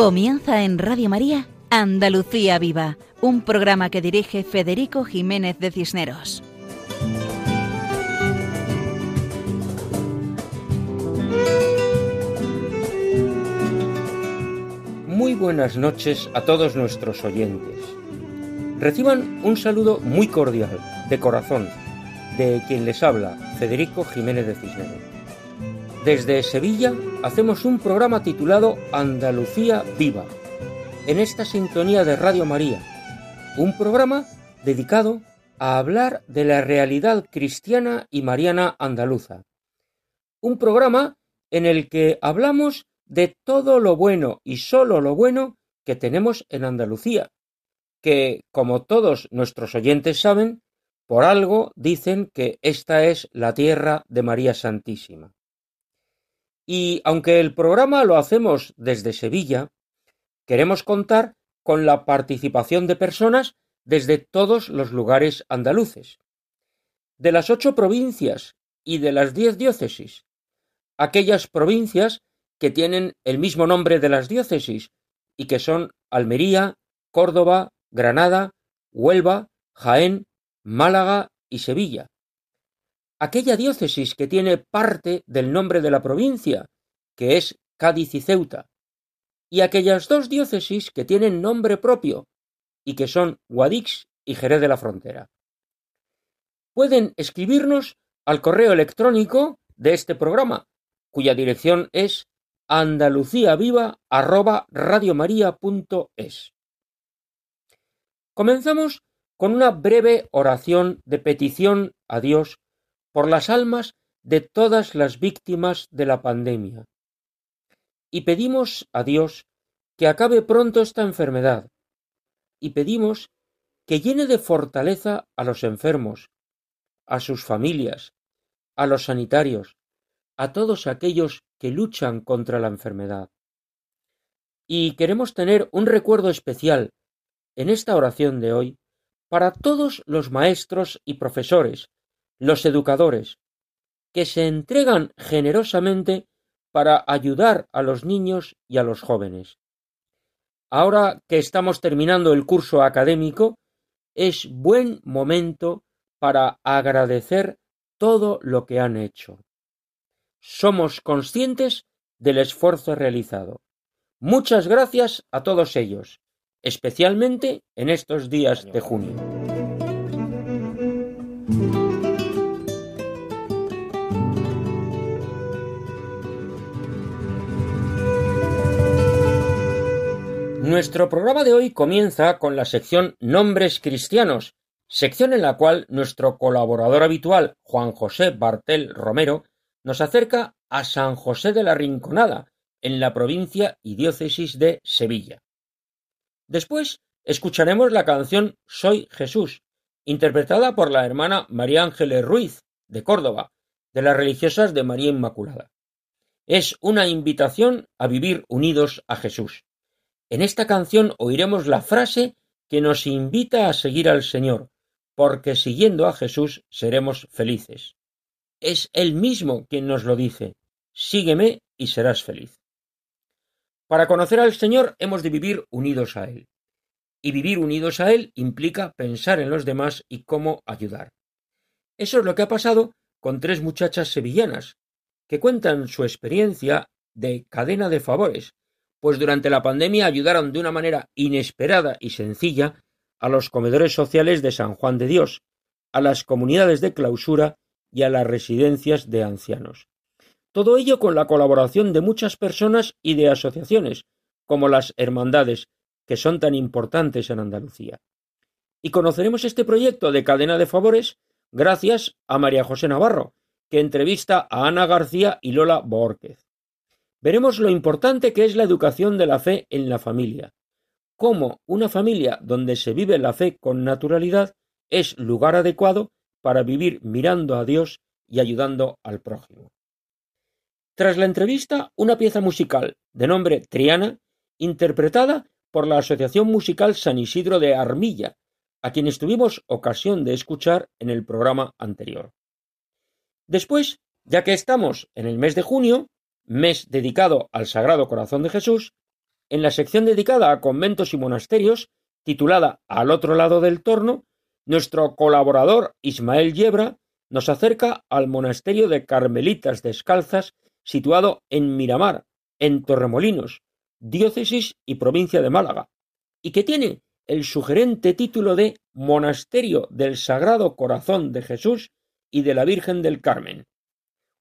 Comienza en Radio María Andalucía Viva, un programa que dirige Federico Jiménez de Cisneros. Muy buenas noches a todos nuestros oyentes. Reciban un saludo muy cordial, de corazón, de quien les habla, Federico Jiménez de Cisneros. Desde Sevilla hacemos un programa titulado Andalucía Viva, en esta sintonía de Radio María, un programa dedicado a hablar de la realidad cristiana y mariana andaluza. Un programa en el que hablamos de todo lo bueno y solo lo bueno que tenemos en Andalucía, que, como todos nuestros oyentes saben, por algo dicen que esta es la tierra de María Santísima. Y aunque el programa lo hacemos desde Sevilla, queremos contar con la participación de personas desde todos los lugares andaluces. De las ocho provincias y de las diez diócesis, aquellas provincias que tienen el mismo nombre de las diócesis y que son Almería, Córdoba, Granada, Huelva, Jaén, Málaga y Sevilla aquella diócesis que tiene parte del nombre de la provincia, que es Cádiz y Ceuta, y aquellas dos diócesis que tienen nombre propio y que son Guadix y Jerez de la Frontera. Pueden escribirnos al correo electrónico de este programa, cuya dirección es andaluciaviva@radiomaria.es. Comenzamos con una breve oración de petición a Dios por las almas de todas las víctimas de la pandemia. Y pedimos a Dios que acabe pronto esta enfermedad. Y pedimos que llene de fortaleza a los enfermos, a sus familias, a los sanitarios, a todos aquellos que luchan contra la enfermedad. Y queremos tener un recuerdo especial en esta oración de hoy para todos los maestros y profesores los educadores, que se entregan generosamente para ayudar a los niños y a los jóvenes. Ahora que estamos terminando el curso académico, es buen momento para agradecer todo lo que han hecho. Somos conscientes del esfuerzo realizado. Muchas gracias a todos ellos, especialmente en estos días de junio. Nuestro programa de hoy comienza con la sección Nombres Cristianos, sección en la cual nuestro colaborador habitual, Juan José Bartel Romero, nos acerca a San José de la Rinconada, en la provincia y diócesis de Sevilla. Después escucharemos la canción Soy Jesús, interpretada por la hermana María Ángeles Ruiz, de Córdoba, de las religiosas de María Inmaculada. Es una invitación a vivir unidos a Jesús. En esta canción oiremos la frase que nos invita a seguir al Señor, porque siguiendo a Jesús seremos felices. Es Él mismo quien nos lo dice, sígueme y serás feliz. Para conocer al Señor hemos de vivir unidos a Él. Y vivir unidos a Él implica pensar en los demás y cómo ayudar. Eso es lo que ha pasado con tres muchachas sevillanas, que cuentan su experiencia de cadena de favores, pues durante la pandemia ayudaron de una manera inesperada y sencilla a los comedores sociales de San Juan de Dios, a las comunidades de clausura y a las residencias de ancianos. Todo ello con la colaboración de muchas personas y de asociaciones, como las hermandades, que son tan importantes en Andalucía. Y conoceremos este proyecto de cadena de favores gracias a María José Navarro, que entrevista a Ana García y Lola Borquez veremos lo importante que es la educación de la fe en la familia, cómo una familia donde se vive la fe con naturalidad es lugar adecuado para vivir mirando a Dios y ayudando al prójimo. Tras la entrevista, una pieza musical de nombre Triana, interpretada por la Asociación Musical San Isidro de Armilla, a quienes tuvimos ocasión de escuchar en el programa anterior. Después, ya que estamos en el mes de junio, mes dedicado al Sagrado Corazón de Jesús, en la sección dedicada a conventos y monasterios, titulada Al otro lado del torno, nuestro colaborador Ismael Yebra nos acerca al monasterio de Carmelitas Descalzas situado en Miramar, en Torremolinos, diócesis y provincia de Málaga, y que tiene el sugerente título de Monasterio del Sagrado Corazón de Jesús y de la Virgen del Carmen,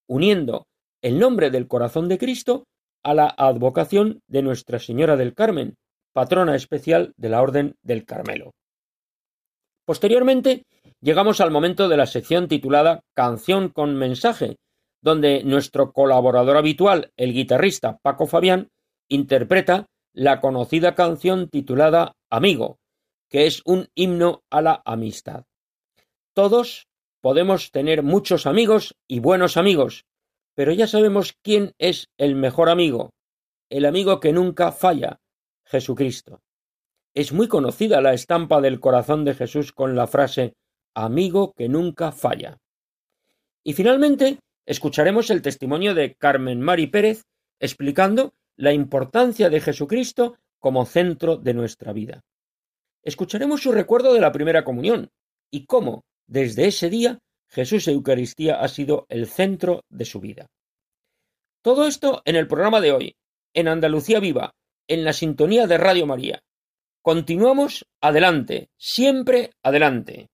uniendo el nombre del Corazón de Cristo a la advocación de Nuestra Señora del Carmen, patrona especial de la Orden del Carmelo. Posteriormente, llegamos al momento de la sección titulada Canción con mensaje, donde nuestro colaborador habitual, el guitarrista Paco Fabián, interpreta la conocida canción titulada Amigo, que es un himno a la amistad. Todos podemos tener muchos amigos y buenos amigos, pero ya sabemos quién es el mejor amigo, el amigo que nunca falla, Jesucristo. Es muy conocida la estampa del corazón de Jesús con la frase amigo que nunca falla. Y finalmente escucharemos el testimonio de Carmen Mari Pérez explicando la importancia de Jesucristo como centro de nuestra vida. Escucharemos su recuerdo de la primera comunión y cómo, desde ese día, Jesús Eucaristía ha sido el centro de su vida. Todo esto en el programa de hoy, en Andalucía Viva, en la sintonía de Radio María. Continuamos adelante, siempre adelante.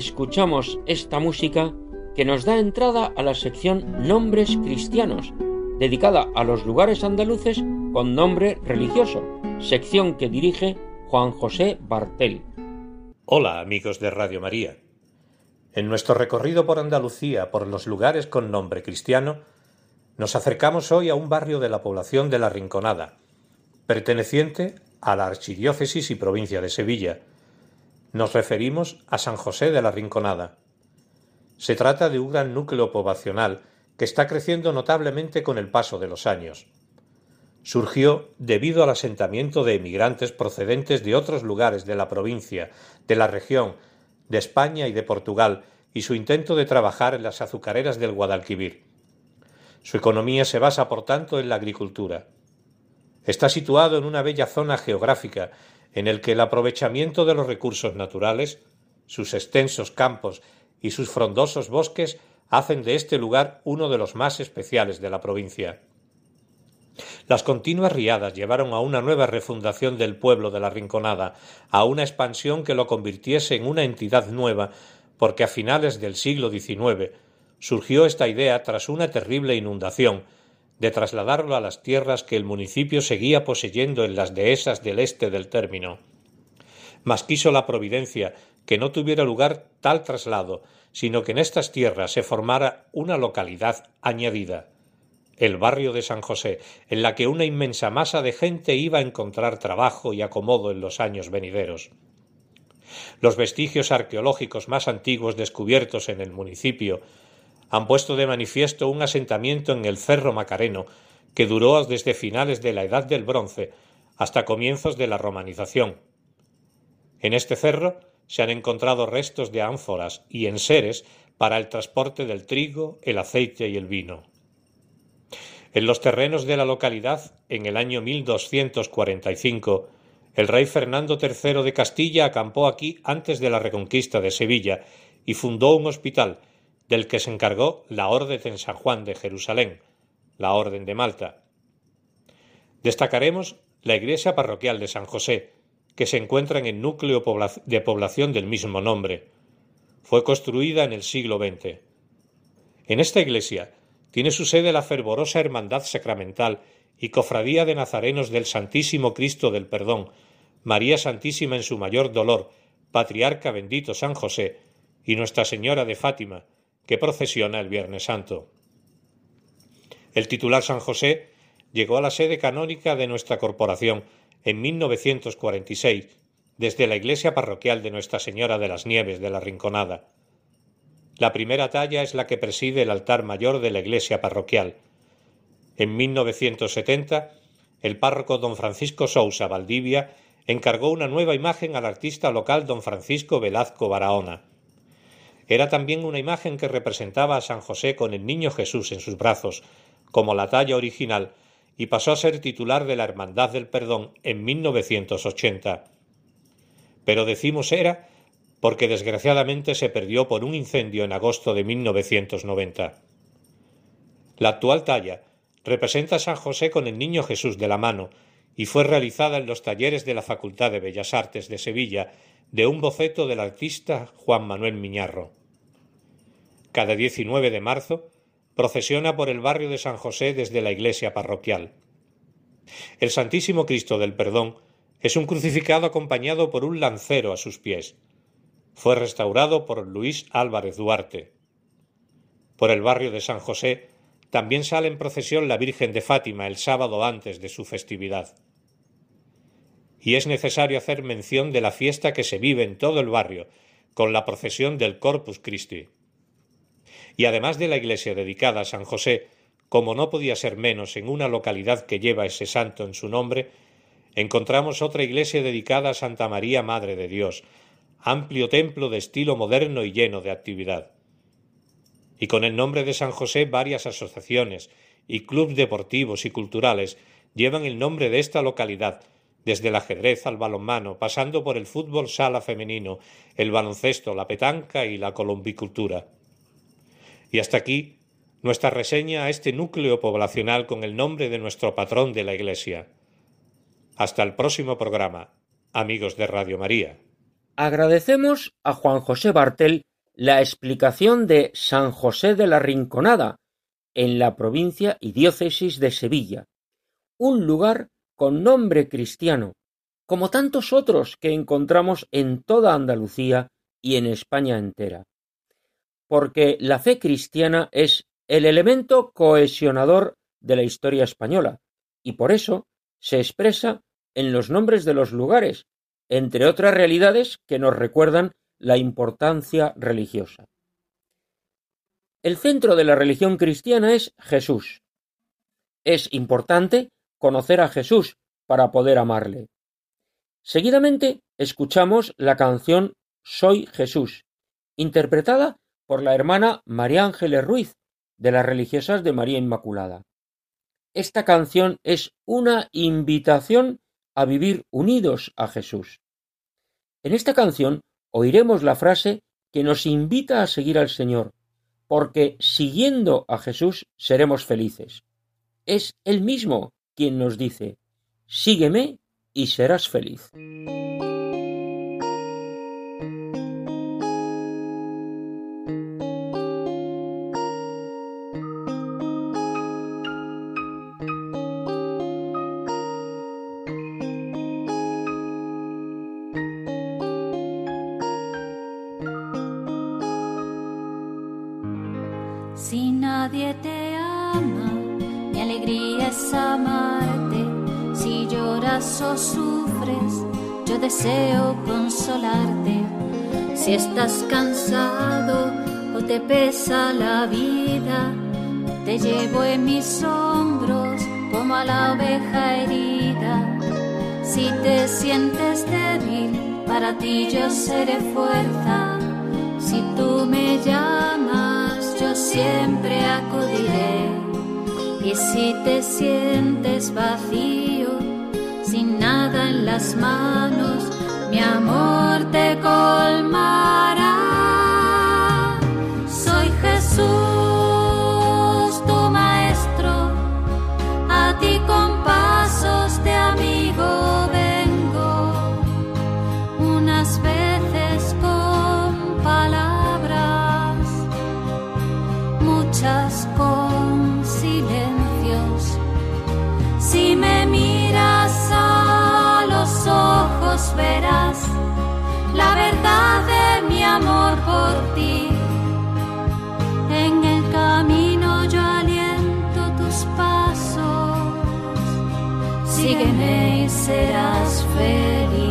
Escuchamos esta música que nos da entrada a la sección Nombres Cristianos, dedicada a los lugares andaluces con nombre religioso, sección que dirige Juan José Bartel. Hola amigos de Radio María. En nuestro recorrido por Andalucía por los lugares con nombre cristiano, nos acercamos hoy a un barrio de la población de La Rinconada, perteneciente a la Archidiócesis y provincia de Sevilla, nos referimos a San José de la Rinconada. Se trata de un gran núcleo poblacional que está creciendo notablemente con el paso de los años. Surgió debido al asentamiento de emigrantes procedentes de otros lugares de la provincia, de la región, de España y de Portugal, y su intento de trabajar en las azucareras del Guadalquivir. Su economía se basa, por tanto, en la agricultura. Está situado en una bella zona geográfica en el que el aprovechamiento de los recursos naturales, sus extensos campos y sus frondosos bosques hacen de este lugar uno de los más especiales de la provincia. Las continuas riadas llevaron a una nueva refundación del pueblo de la Rinconada, a una expansión que lo convirtiese en una entidad nueva, porque a finales del siglo XIX surgió esta idea tras una terrible inundación, de trasladarlo a las tierras que el municipio seguía poseyendo en las dehesas del este del término. Mas quiso la providencia que no tuviera lugar tal traslado, sino que en estas tierras se formara una localidad añadida, el barrio de San José, en la que una inmensa masa de gente iba a encontrar trabajo y acomodo en los años venideros. Los vestigios arqueológicos más antiguos descubiertos en el municipio han puesto de manifiesto un asentamiento en el Cerro Macareno que duró desde finales de la Edad del Bronce hasta comienzos de la romanización. En este cerro se han encontrado restos de ánforas y enseres para el transporte del trigo, el aceite y el vino. En los terrenos de la localidad, en el año 1245, el rey Fernando III de Castilla acampó aquí antes de la reconquista de Sevilla y fundó un hospital del que se encargó la Orden de San Juan de Jerusalén, la Orden de Malta. Destacaremos la iglesia parroquial de San José, que se encuentra en el núcleo de población del mismo nombre. Fue construida en el siglo XX. En esta iglesia tiene su sede la fervorosa Hermandad Sacramental y Cofradía de Nazarenos del Santísimo Cristo del Perdón, María Santísima en su mayor dolor, Patriarca bendito San José y Nuestra Señora de Fátima, que procesiona el Viernes Santo. El titular San José llegó a la sede canónica de nuestra corporación en 1946 desde la iglesia parroquial de Nuestra Señora de las Nieves de la Rinconada. La primera talla es la que preside el altar mayor de la iglesia parroquial. En 1970, el párroco don Francisco Sousa Valdivia encargó una nueva imagen al artista local don Francisco Velazco Barahona. Era también una imagen que representaba a San José con el niño Jesús en sus brazos, como la talla original, y pasó a ser titular de la Hermandad del Perdón en 1980. Pero decimos era porque desgraciadamente se perdió por un incendio en agosto de 1990. La actual talla representa a San José con el Niño Jesús de la mano y fue realizada en los talleres de la Facultad de Bellas Artes de Sevilla de un boceto del artista Juan Manuel Miñarro. Cada 19 de marzo procesiona por el barrio de San José desde la iglesia parroquial. El Santísimo Cristo del Perdón es un crucificado acompañado por un lancero a sus pies. Fue restaurado por Luis Álvarez Duarte. Por el barrio de San José también sale en procesión la Virgen de Fátima el sábado antes de su festividad. Y es necesario hacer mención de la fiesta que se vive en todo el barrio, con la procesión del Corpus Christi. Y además de la iglesia dedicada a San José, como no podía ser menos en una localidad que lleva ese santo en su nombre, encontramos otra iglesia dedicada a Santa María Madre de Dios, amplio templo de estilo moderno y lleno de actividad. Y con el nombre de San José varias asociaciones y clubes deportivos y culturales llevan el nombre de esta localidad, desde el ajedrez al balonmano, pasando por el fútbol sala femenino, el baloncesto, la petanca y la colombicultura. Y hasta aquí nuestra reseña a este núcleo poblacional con el nombre de nuestro patrón de la Iglesia. Hasta el próximo programa, amigos de Radio María. Agradecemos a Juan José Bartel la explicación de San José de la Rinconada, en la provincia y diócesis de Sevilla, un lugar con nombre cristiano, como tantos otros que encontramos en toda Andalucía y en España entera porque la fe cristiana es el elemento cohesionador de la historia española, y por eso se expresa en los nombres de los lugares, entre otras realidades que nos recuerdan la importancia religiosa. El centro de la religión cristiana es Jesús. Es importante conocer a Jesús para poder amarle. Seguidamente escuchamos la canción Soy Jesús, interpretada por la hermana María Ángeles Ruiz, de las religiosas de María Inmaculada. Esta canción es una invitación a vivir unidos a Jesús. En esta canción oiremos la frase que nos invita a seguir al Señor, porque siguiendo a Jesús seremos felices. Es Él mismo quien nos dice, sígueme y serás feliz. Si estás cansado o te pesa la vida, te llevo en mis hombros como a la oveja herida. Si te sientes débil, para ti yo seré fuerza. Si tú me llamas, yo siempre acudiré. Y si te sientes vacío, sin nada en las manos, mi amor te colmará. Serás feliz.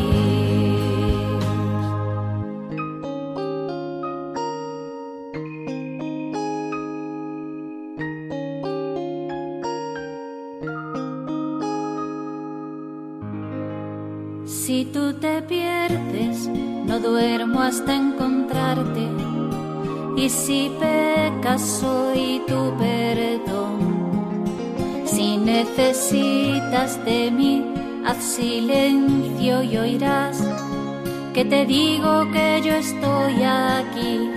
Si tú te pierdes, no duermo hasta encontrarte. Y si pecas, soy tu perdón. Si necesitas de mí, haz silencio y oirás que te digo que yo estoy aquí.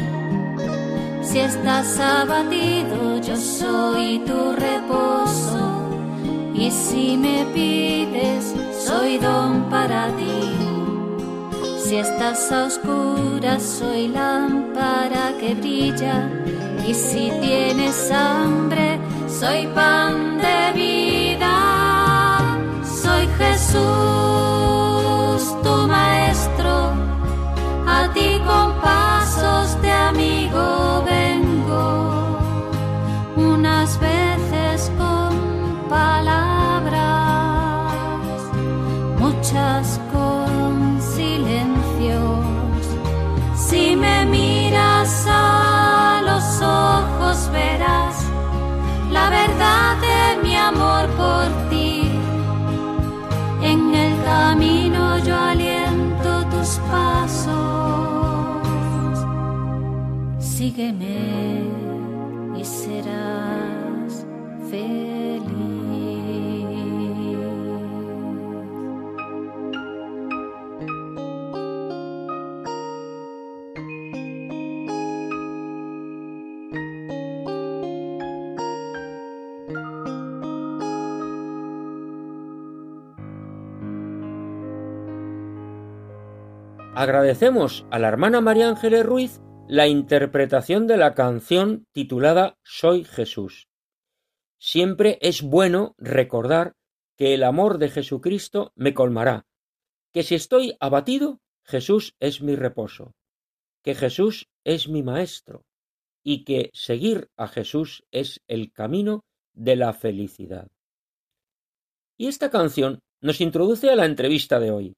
Si estás abatido, yo soy tu reposo. Y si me pides, soy don para ti. Si estás a oscuras, soy lámpara que brilla. Y si tienes hambre, soy pan de vida. Jesús, tu maestro. A ti con pasos de amigo Agradecemos a la hermana María Ángeles Ruiz la interpretación de la canción titulada Soy Jesús. Siempre es bueno recordar que el amor de Jesucristo me colmará, que si estoy abatido, Jesús es mi reposo, que Jesús es mi maestro y que seguir a Jesús es el camino de la felicidad. Y esta canción nos introduce a la entrevista de hoy,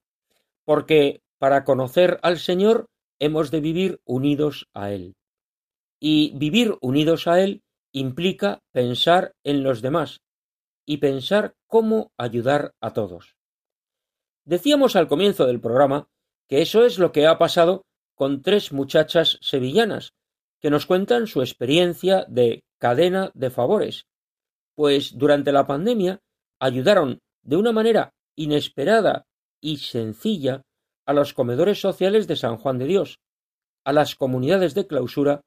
porque para conocer al Señor hemos de vivir unidos a Él. Y vivir unidos a Él implica pensar en los demás y pensar cómo ayudar a todos. Decíamos al comienzo del programa que eso es lo que ha pasado con tres muchachas sevillanas que nos cuentan su experiencia de cadena de favores, pues durante la pandemia ayudaron de una manera inesperada y sencilla a los comedores sociales de San Juan de Dios, a las comunidades de clausura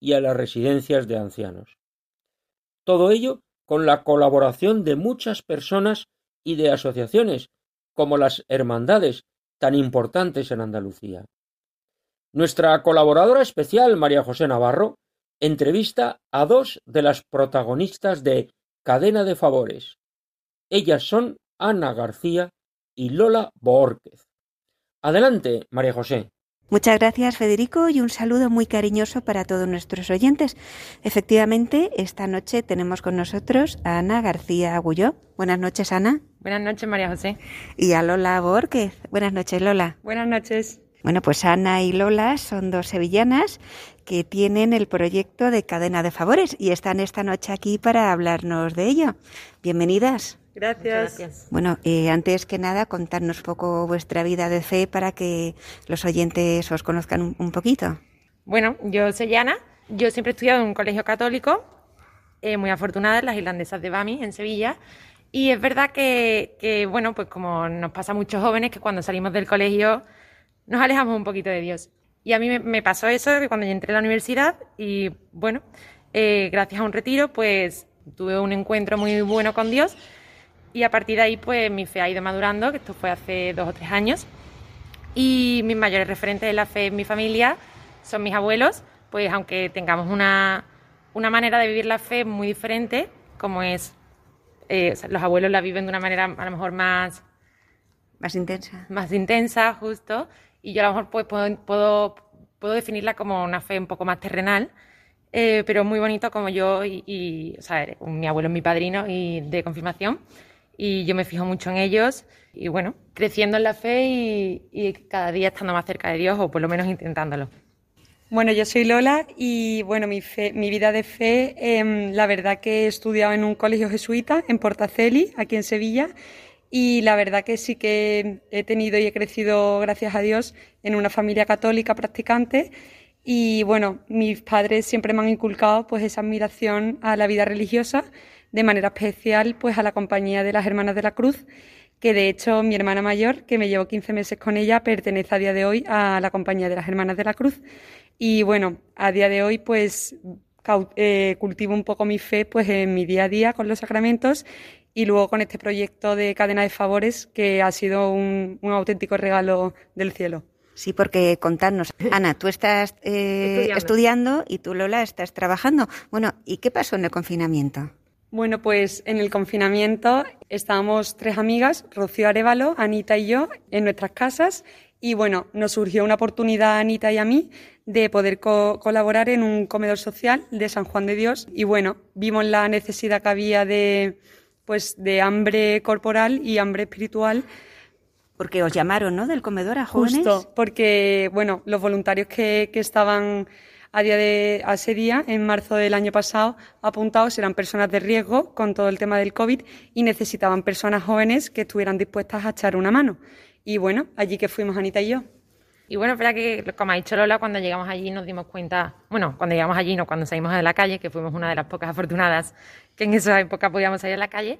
y a las residencias de ancianos. Todo ello con la colaboración de muchas personas y de asociaciones, como las hermandades tan importantes en Andalucía. Nuestra colaboradora especial, María José Navarro, entrevista a dos de las protagonistas de Cadena de Favores. Ellas son Ana García y Lola Borquez. Adelante, María José. Muchas gracias, Federico, y un saludo muy cariñoso para todos nuestros oyentes. Efectivamente, esta noche tenemos con nosotros a Ana García Agulló. Buenas noches, Ana. Buenas noches, María José. Y a Lola Borquez. Buenas noches, Lola. Buenas noches. Bueno, pues Ana y Lola son dos sevillanas que tienen el proyecto de Cadena de Favores y están esta noche aquí para hablarnos de ello. Bienvenidas. Gracias. gracias. Bueno, eh, antes que nada, contarnos un poco vuestra vida de fe para que los oyentes os conozcan un, un poquito. Bueno, yo soy Ana, yo siempre he estudiado en un colegio católico, eh, muy afortunada en las irlandesas de Bami, en Sevilla, y es verdad que, que, bueno, pues como nos pasa a muchos jóvenes, que cuando salimos del colegio nos alejamos un poquito de Dios. Y a mí me, me pasó eso que cuando yo entré a la universidad y, bueno, eh, gracias a un retiro, pues tuve un encuentro muy bueno con Dios y a partir de ahí pues mi fe ha ido madurando, que esto fue hace dos o tres años. Y mis mayores referentes de la fe en mi familia son mis abuelos, pues aunque tengamos una, una manera de vivir la fe muy diferente, como es, eh, o sea, los abuelos la viven de una manera a lo mejor más... Más intensa. Más intensa, justo. Y yo a lo mejor pues, puedo, puedo, puedo definirla como una fe un poco más terrenal, eh, pero muy bonito como yo y, y o sea, mi abuelo es mi padrino y de confirmación y yo me fijo mucho en ellos y bueno, creciendo en la fe y, cada día estando más cerca de Dios o por lo menos intentándolo. Bueno, yo soy Lola y bueno, mi, fe, mi vida de fe, eh, la verdad que he estudiado en un colegio jesuita en Portaceli, aquí en Sevilla, y la verdad que sí que he tenido y he crecido, gracias a Dios, en una familia católica practicante. Y bueno, mis padres siempre me han inculcado pues esa admiración a la vida religiosa, de manera especial pues a la compañía de las Hermanas de la Cruz, que de hecho mi hermana mayor, que me llevo 15 meses con ella, pertenece a día de hoy a la compañía de las Hermanas de la Cruz. Y bueno, a día de hoy pues eh, cultivo un poco mi fe pues en mi día a día con los sacramentos y luego con este proyecto de cadena de favores que ha sido un, un auténtico regalo del cielo. Sí, porque contarnos, Ana, tú estás eh, estudiando. estudiando. y tú, Lola, estás trabajando. Bueno, ¿y qué pasó en el confinamiento? Bueno, pues en el confinamiento estábamos tres amigas, Rocío Arevalo, Anita y yo, en nuestras casas y bueno, nos surgió una oportunidad a Anita y a mí de poder co colaborar en un comedor social de San Juan de Dios y bueno, vimos la necesidad que había de pues de hambre corporal y hambre espiritual. Porque os llamaron, ¿no? Del comedor a jóvenes. Justo, porque, bueno, los voluntarios que, que estaban a día de a ese día, en marzo del año pasado, apuntados eran personas de riesgo con todo el tema del COVID y necesitaban personas jóvenes que estuvieran dispuestas a echar una mano. Y bueno, allí que fuimos Anita y yo. Y bueno, espera que, como ha dicho Lola, cuando llegamos allí nos dimos cuenta, bueno, cuando llegamos allí, no cuando salimos de la calle, que fuimos una de las pocas afortunadas que en esa época podíamos salir a la calle,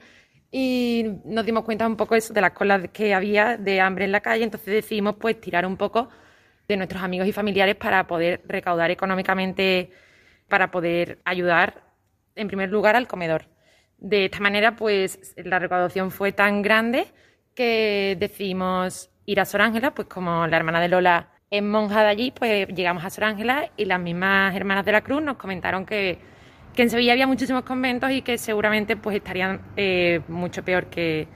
y nos dimos cuenta un poco eso, de las colas que había de hambre en la calle, entonces decidimos pues tirar un poco de nuestros amigos y familiares para poder recaudar económicamente, para poder ayudar en primer lugar al comedor. De esta manera, pues la recaudación fue tan grande que decidimos ir a Sor Ángela, pues como la hermana de Lola es monja de allí, pues llegamos a Sor Ángela y las mismas hermanas de la Cruz nos comentaron que, que en Sevilla había muchísimos conventos y que seguramente pues estarían eh, mucho peor que,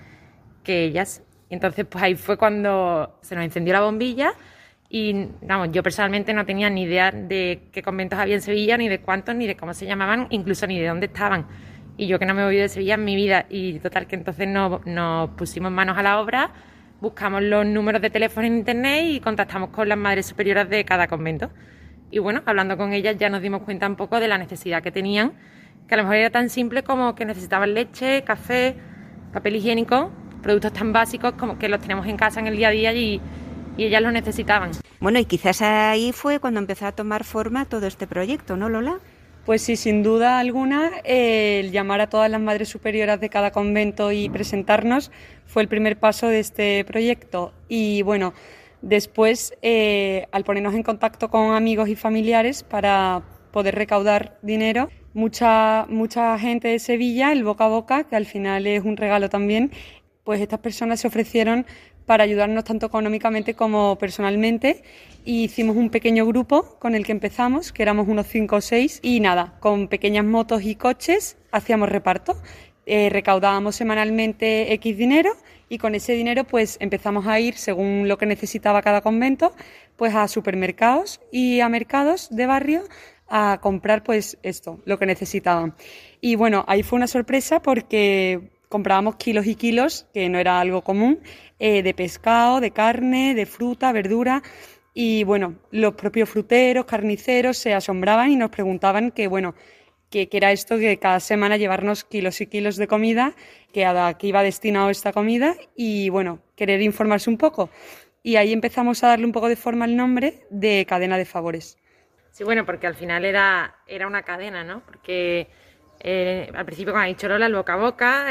que ellas. Entonces, pues ahí fue cuando se nos encendió la bombilla y, vamos, yo personalmente no tenía ni idea de qué conventos había en Sevilla, ni de cuántos, ni de cómo se llamaban, incluso ni de dónde estaban. Y yo que no me he movido de Sevilla en mi vida. Y total, que entonces nos, nos pusimos manos a la obra buscamos los números de teléfono en internet y contactamos con las madres superiores de cada convento. Y bueno, hablando con ellas ya nos dimos cuenta un poco de la necesidad que tenían, que a lo mejor era tan simple como que necesitaban leche, café, papel higiénico, productos tan básicos como que los tenemos en casa en el día a día y, y ellas los necesitaban. Bueno, y quizás ahí fue cuando empezó a tomar forma todo este proyecto, ¿no, Lola? Pues sí, sin duda alguna, eh, el llamar a todas las madres superioras de cada convento y presentarnos fue el primer paso de este proyecto. Y bueno, después, eh, al ponernos en contacto con amigos y familiares para poder recaudar dinero, mucha, mucha gente de Sevilla, el boca a boca, que al final es un regalo también, pues estas personas se ofrecieron para ayudarnos tanto económicamente como personalmente. Y hicimos un pequeño grupo con el que empezamos, que éramos unos cinco o seis, y nada, con pequeñas motos y coches hacíamos reparto. Eh, recaudábamos semanalmente X dinero y con ese dinero pues empezamos a ir, según lo que necesitaba cada convento, pues a supermercados y a mercados de barrio a comprar pues esto, lo que necesitaban. Y bueno, ahí fue una sorpresa porque comprábamos kilos y kilos, que no era algo común, eh, de pescado, de carne, de fruta, verdura. Y bueno, los propios fruteros, carniceros se asombraban y nos preguntaban que, bueno, que, era esto de cada semana llevarnos kilos y kilos de comida, que a qué iba destinado esta comida y, bueno, querer informarse un poco. Y ahí empezamos a darle un poco de forma al nombre de cadena de favores. Sí, bueno, porque al final era, era una cadena, ¿no? Porque eh, al principio, dicho Lola, el boca a boca,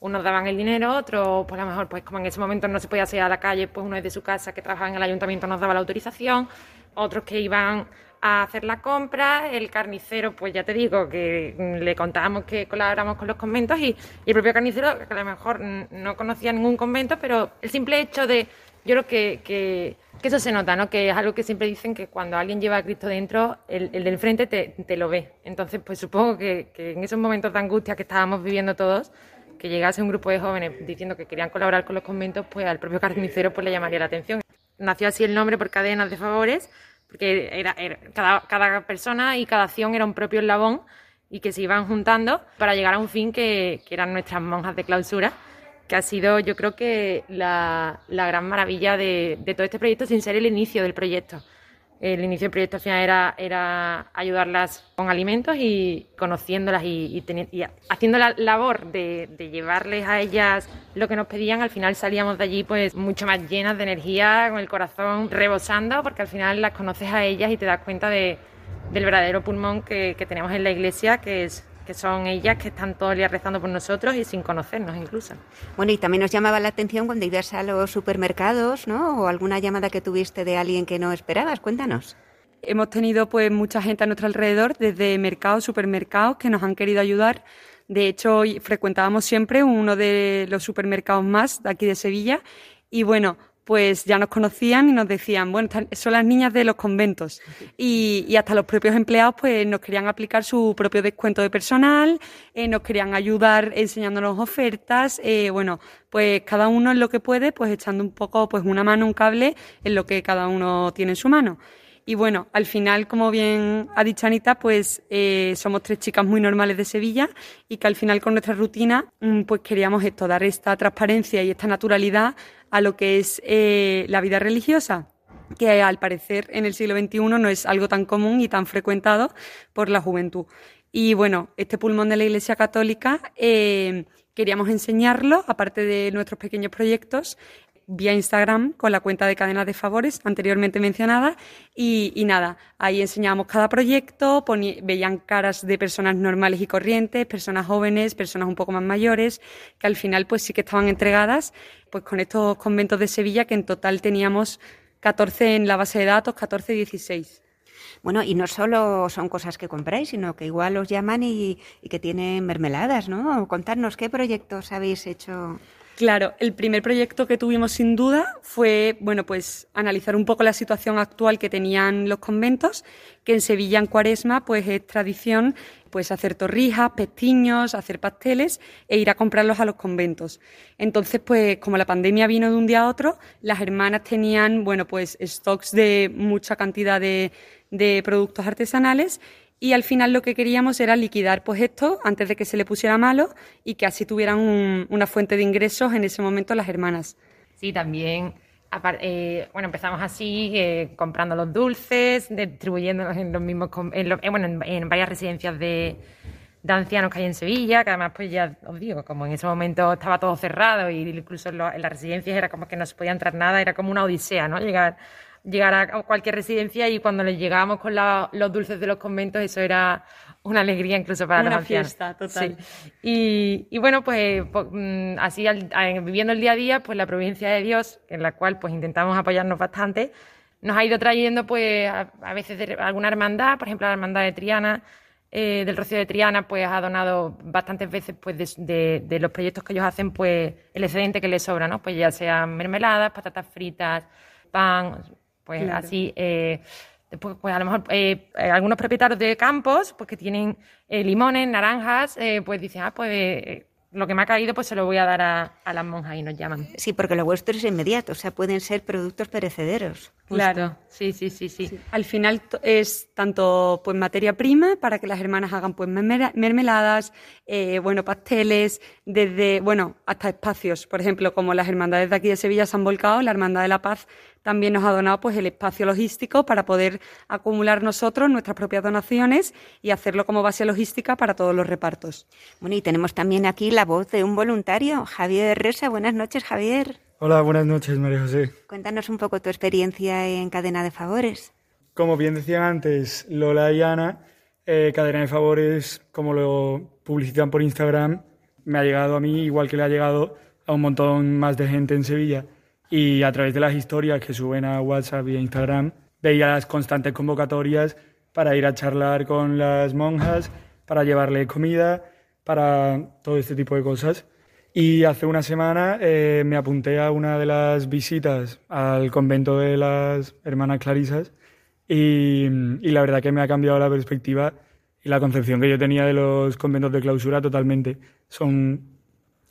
unos daban el dinero, otros, pues a lo mejor, pues como en ese momento no se podía salir a la calle, pues uno es de su casa que trabajaba en el ayuntamiento nos daba la autorización, otros que iban a hacer la compra, el carnicero, pues ya te digo, que le contábamos que colaboramos con los conventos y, el propio carnicero, que a lo mejor no conocía ningún convento, pero el simple hecho de, yo creo que, que, eso se nota, ¿no? Que es algo que siempre dicen que cuando alguien lleva a Cristo dentro, el, el del frente te, te, lo ve. Entonces, pues supongo que, que en esos momentos de angustia que estábamos viviendo todos, que llegase un grupo de jóvenes diciendo que querían colaborar con los conventos, pues al propio carnicero pues le llamaría la atención. Nació así el nombre por cadenas de favores, porque era, cada, cada, persona y cada acción era un propio eslabón y que se iban juntando para llegar a un fin que, que eran nuestras monjas de clausura, que ha sido yo creo que la, la gran maravilla de, de todo este proyecto sin ser el inicio del proyecto. El inicio del proyecto al final era, era ayudarlas con alimentos y conociéndolas y, y, y haciendo la labor de, de llevarles a ellas lo que nos pedían. Al final salíamos de allí pues mucho más llenas de energía, con el corazón rebosando, porque al final las conoces a ellas y te das cuenta de, del verdadero pulmón que, que tenemos en la iglesia, que, es, que son ellas que están todo el día rezando por nosotros y sin conocernos incluso. Bueno, y también nos llamaba la atención cuando ibas a los supermercados, ¿no? O alguna llamada que tuviste de alguien que no esperabas. Cuéntanos. Hemos tenido pues mucha gente a nuestro alrededor, desde mercados, supermercados, que nos han querido ayudar. De hecho, hoy frecuentábamos siempre uno de los supermercados más de aquí de Sevilla y bueno, pues ya nos conocían y nos decían, bueno, son las niñas de los conventos. Y, y hasta los propios empleados pues nos querían aplicar su propio descuento de personal, eh, nos querían ayudar enseñándonos ofertas, eh, bueno, pues cada uno en lo que puede, pues echando un poco, pues una mano, un cable en lo que cada uno tiene en su mano. Y bueno, al final, como bien ha dicho Anita, pues eh, somos tres chicas muy normales de Sevilla y que al final con nuestra rutina mm, pues queríamos esto, dar esta transparencia y esta naturalidad a lo que es eh, la vida religiosa que al parecer en el siglo XXI no es algo tan común y tan frecuentado por la juventud. Y bueno, este pulmón de la Iglesia Católica eh, queríamos enseñarlo, aparte de nuestros pequeños proyectos, vía Instagram con la cuenta de Cadenas de Favores anteriormente mencionada y, nada, ahí enseñábamos cada proyecto, veían caras de personas normales y corrientes, personas jóvenes, personas un poco más mayores, que al final pues sí que estaban entregadas pues con estos conventos de Sevilla que en total teníamos 14 en la base de datos, 14 y 16. Bueno, y no solo son cosas que compráis, sino que igual os llaman y, y que tienen mermeladas, ¿no? Contadnos qué proyectos habéis hecho. Claro, el primer proyecto que tuvimos sin duda fue, bueno, pues analizar un poco la situación actual que tenían los conventos, que en Sevilla en Cuaresma pues es tradición pues hacer torrijas, pestiños, hacer pasteles e ir a comprarlos a los conventos. Entonces, pues como la pandemia vino de un día a otro, las hermanas tenían, bueno, pues stocks de mucha cantidad de, de productos artesanales y al final lo que queríamos era liquidar pues esto antes de que se le pusiera malo y que así tuvieran un- una fuente de ingresos en ese momento las hermanas. Sí, también, eh, bueno, empezamos así, eh, comprando los dulces, distribuyéndolos en los mismos, en lo- eh, bueno, en, en varias residencias de, de ancianos que hay en Sevilla, que además, pues ya os digo, como en ese momento estaba todo cerrado y incluso en, lo- en las residencias era como que no se podía entrar nada, era como una odisea, ¿no? Llegar, llegar a cualquier residencia y cuando les llegábamos con la- los dulces de los conventos, eso era una alegría incluso para Una los ancianos. fiesta, total. Sí. Y, y bueno, pues po- mm, así al- viviendo el día a día, pues la providencia de Dios, en la cual pues intentamos apoyarnos bastante, nos ha ido trayendo pues a, a veces de alguna hermandad, por ejemplo la hermandad de Triana, eh, del Rocío de Triana, pues ha donado bastantes veces pues de, de- de los proyectos que ellos hacen, pues el excedente que les sobra, ¿no? Pues ya sean mermeladas, patatas fritas, pan, pues Claro. así. eh, Después, pues a lo mejor eh, eh, algunos propietarios de campos, pues que tienen eh, limones, naranjas, eh, pues dicen, ah, pues eh, lo que me ha caído, pues se lo voy a dar a, a las monjas y nos llaman. Sí, porque lo vuestro es inmediato, o sea, pueden ser productos perecederos. Claro, sí, sí, sí, sí. Al final es tanto pues materia prima para que las hermanas hagan pues mermela- mermeladas, eh, bueno, pasteles, desde, bueno, hasta espacios. Por ejemplo, como las hermandades de aquí de Sevilla se han volcado, la Hermandad de la Paz también nos ha donado pues el espacio logístico para poder acumular nosotros nuestras propias donaciones y hacerlo como base logística para todos los repartos. Bueno, y tenemos también aquí la voz de un voluntario, Javier Resa. Buenas noches, Javier. Hola, buenas noches, María José. Cuéntanos un poco tu experiencia en Cadena de Favores. Como bien decían antes Lola y Ana, eh, Cadena de Favores, como lo publicitan por Instagram, me ha llegado a mí igual que le ha llegado a un montón más de gente en Sevilla. Y a través de las historias que suben a WhatsApp y a Instagram, veía las constantes convocatorias para ir a charlar con las monjas, para llevarle comida, para todo este tipo de cosas. Y hace una semana eh, me apunté a una de las visitas al convento de las hermanas Clarisas y, y la verdad que me ha cambiado la perspectiva y la concepción que yo tenía de los conventos de clausura totalmente. Son,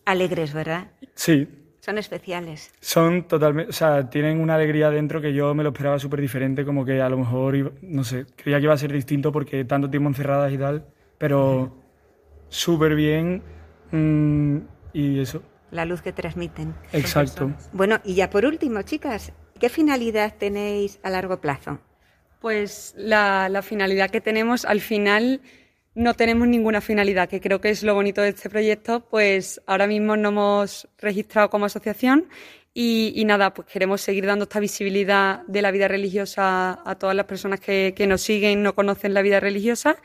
Alegres, ¿verdad? sí, Son especiales. son totalmente, o sea, tienen una alegría dentro que yo me lo esperaba súper diferente, como que a lo mejor, iba- no sé, creía que iba a ser distinto porque tanto tiempo encerradas y tal, pero súper bien mm, y eso. La luz que transmiten. Exacto. Bueno, y ya por último, chicas, ¿qué finalidad tenéis a largo plazo? Pues la, la finalidad que tenemos al final no tenemos ninguna finalidad, que creo que es lo bonito de este proyecto, pues ahora mismo nos hemos registrado como asociación y, nada, pues queremos seguir dando esta visibilidad de la vida religiosa a todas las personas que, nos siguen, no conocen la vida religiosa.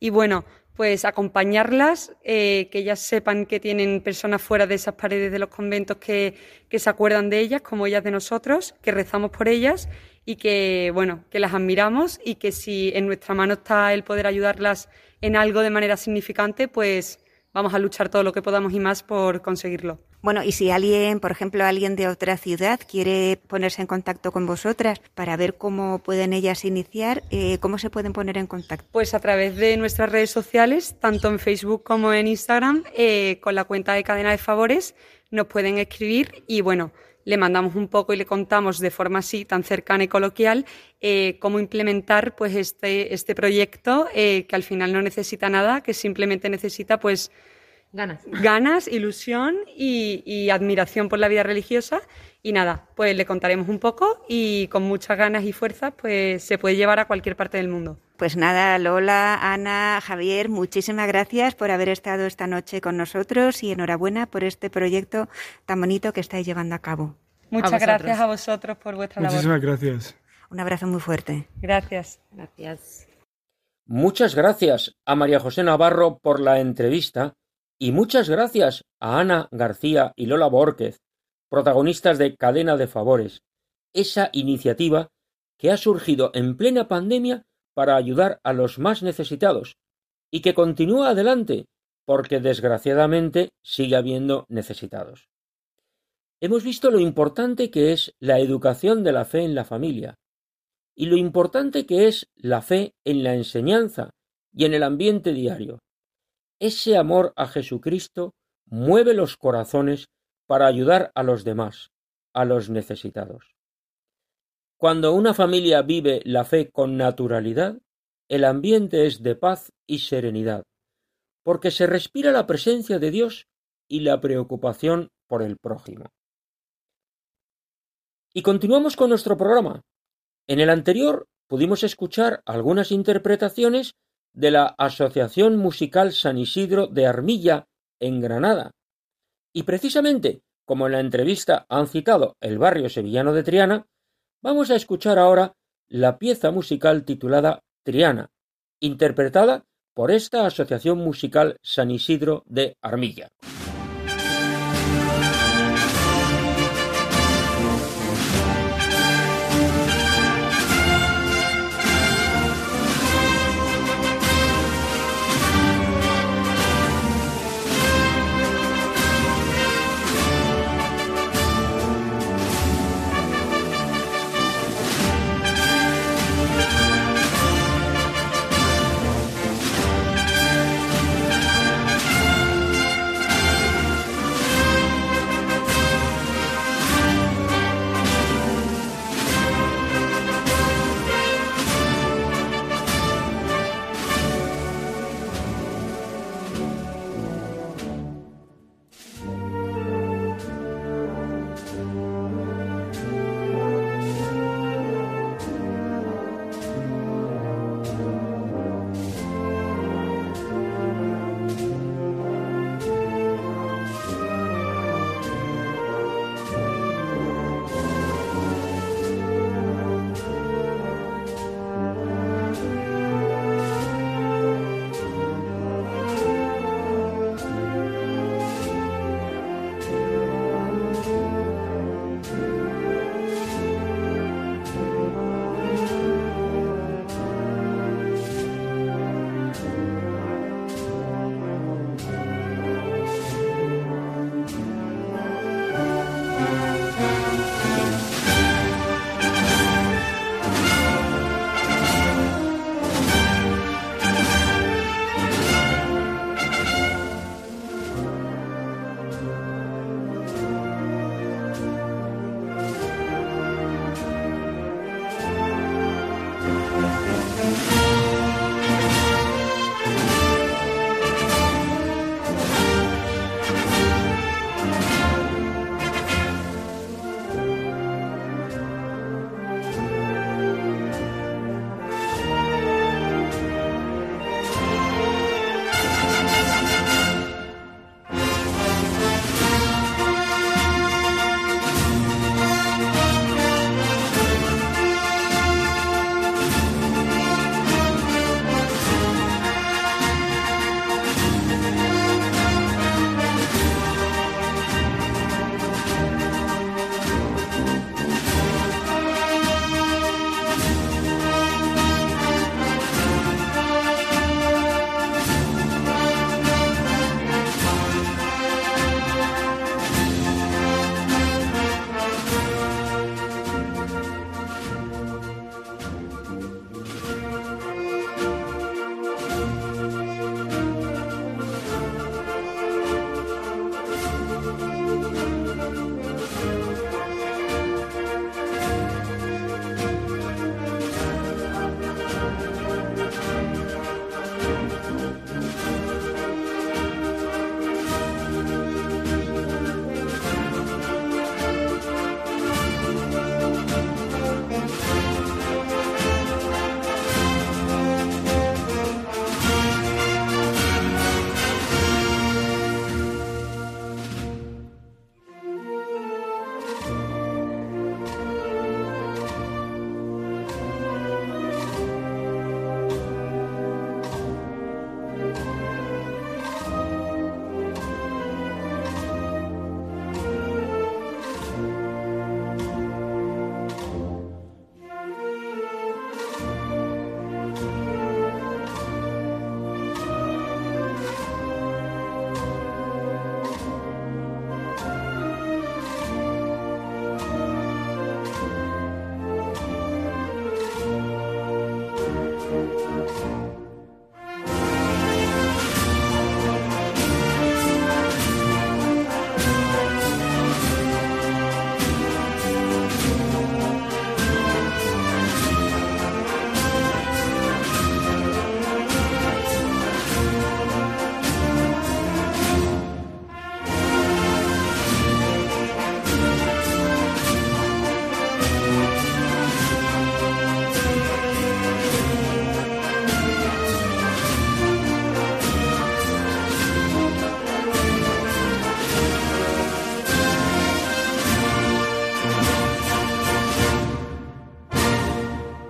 Y bueno, pues acompañarlas, eh, que ellas sepan que tienen personas fuera de esas paredes de los conventos que, que se acuerdan de ellas, como ellas de nosotros, que rezamos por ellas y que, bueno, que las admiramos y que si en nuestra mano está el poder ayudarlas en algo de manera significante, pues vamos a luchar todo lo que podamos y más por conseguirlo. Bueno, y si alguien, por ejemplo, alguien de otra ciudad quiere ponerse en contacto con vosotras para ver cómo pueden ellas iniciar, eh, ¿cómo se pueden poner en contacto? Pues a través de nuestras redes sociales, tanto en Facebook como en Instagram, eh, con la cuenta de Cadena de Favores, nos pueden escribir y bueno, le mandamos un poco y le contamos de forma así tan cercana y coloquial eh, cómo implementar pues este, este proyecto que al final no necesita nada, que simplemente necesita pues Ganas. Ganas, ilusión y, admiración por la vida religiosa. Y nada, pues le contaremos un poco y con muchas ganas y fuerza, pues se puede llevar a cualquier parte del mundo. Pues nada, Lola, Ana, Javier, muchísimas gracias por haber estado esta noche con nosotros y enhorabuena por este proyecto tan bonito que estáis llevando a cabo. Muchas gracias a vosotros por vuestra labor. Muchísimas gracias. Un abrazo muy fuerte. Gracias. Gracias. Muchas gracias a María José Navarro por la entrevista y muchas gracias a Ana García y Lola Borquez, protagonistas de Cadena de Favores, esa iniciativa que ha surgido en plena pandemia para ayudar a los más necesitados y que continúa adelante porque desgraciadamente sigue habiendo necesitados. Hemos visto lo importante que es la educación de la fe en la familia y lo importante que es la fe en la enseñanza y en el ambiente diario. Ese amor a Jesucristo mueve los corazones para ayudar a los demás, a los necesitados. Cuando una familia vive la fe con naturalidad, el ambiente es de paz y serenidad, porque se respira la presencia de Dios y la preocupación por el prójimo. Y continuamos con nuestro programa. En el anterior pudimos escuchar algunas interpretaciones de la Asociación Musical San Isidro de Armilla, en Granada. Y precisamente, como en la entrevista han citado el barrio sevillano de Triana, vamos a escuchar ahora la pieza musical titulada Triana, interpretada por esta Asociación Musical San Isidro de Armilla.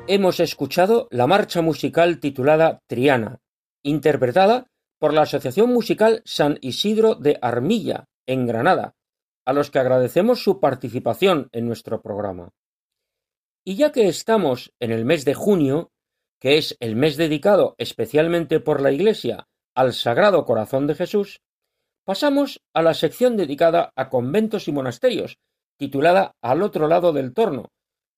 Hemos escuchado la marcha musical titulada Triana, interpretada por la Asociación Musical San Isidro de Armilla, en Granada, a los que agradecemos su participación en nuestro programa. Y ya que estamos en el mes de junio, que es el mes dedicado especialmente por la Iglesia al Sagrado Corazón de Jesús, pasamos a la sección dedicada a conventos y monasterios, titulada Al otro lado del torno,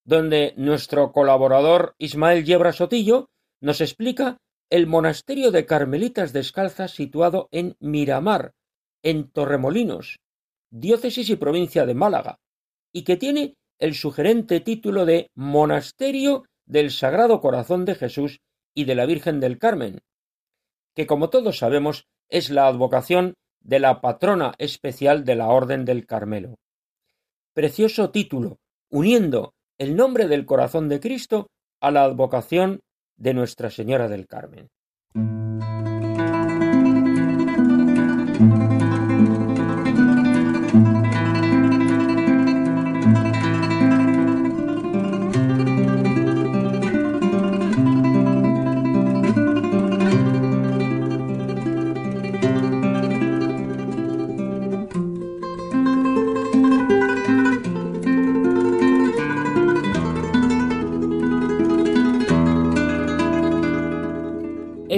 donde nuestro colaborador Ismael Yebra Sotillo nos explica el monasterio de Carmelitas Descalzas situado en Miramar, en Torremolinos, diócesis y provincia de Málaga, y que tiene el sugerente título de Monasterio del Sagrado Corazón de Jesús y de la Virgen del Carmen, que como todos sabemos es la advocación de la patrona especial de la Orden del Carmelo. Precioso título, uniendo el nombre del corazón de Cristo a la advocación de Nuestra Señora del Carmen.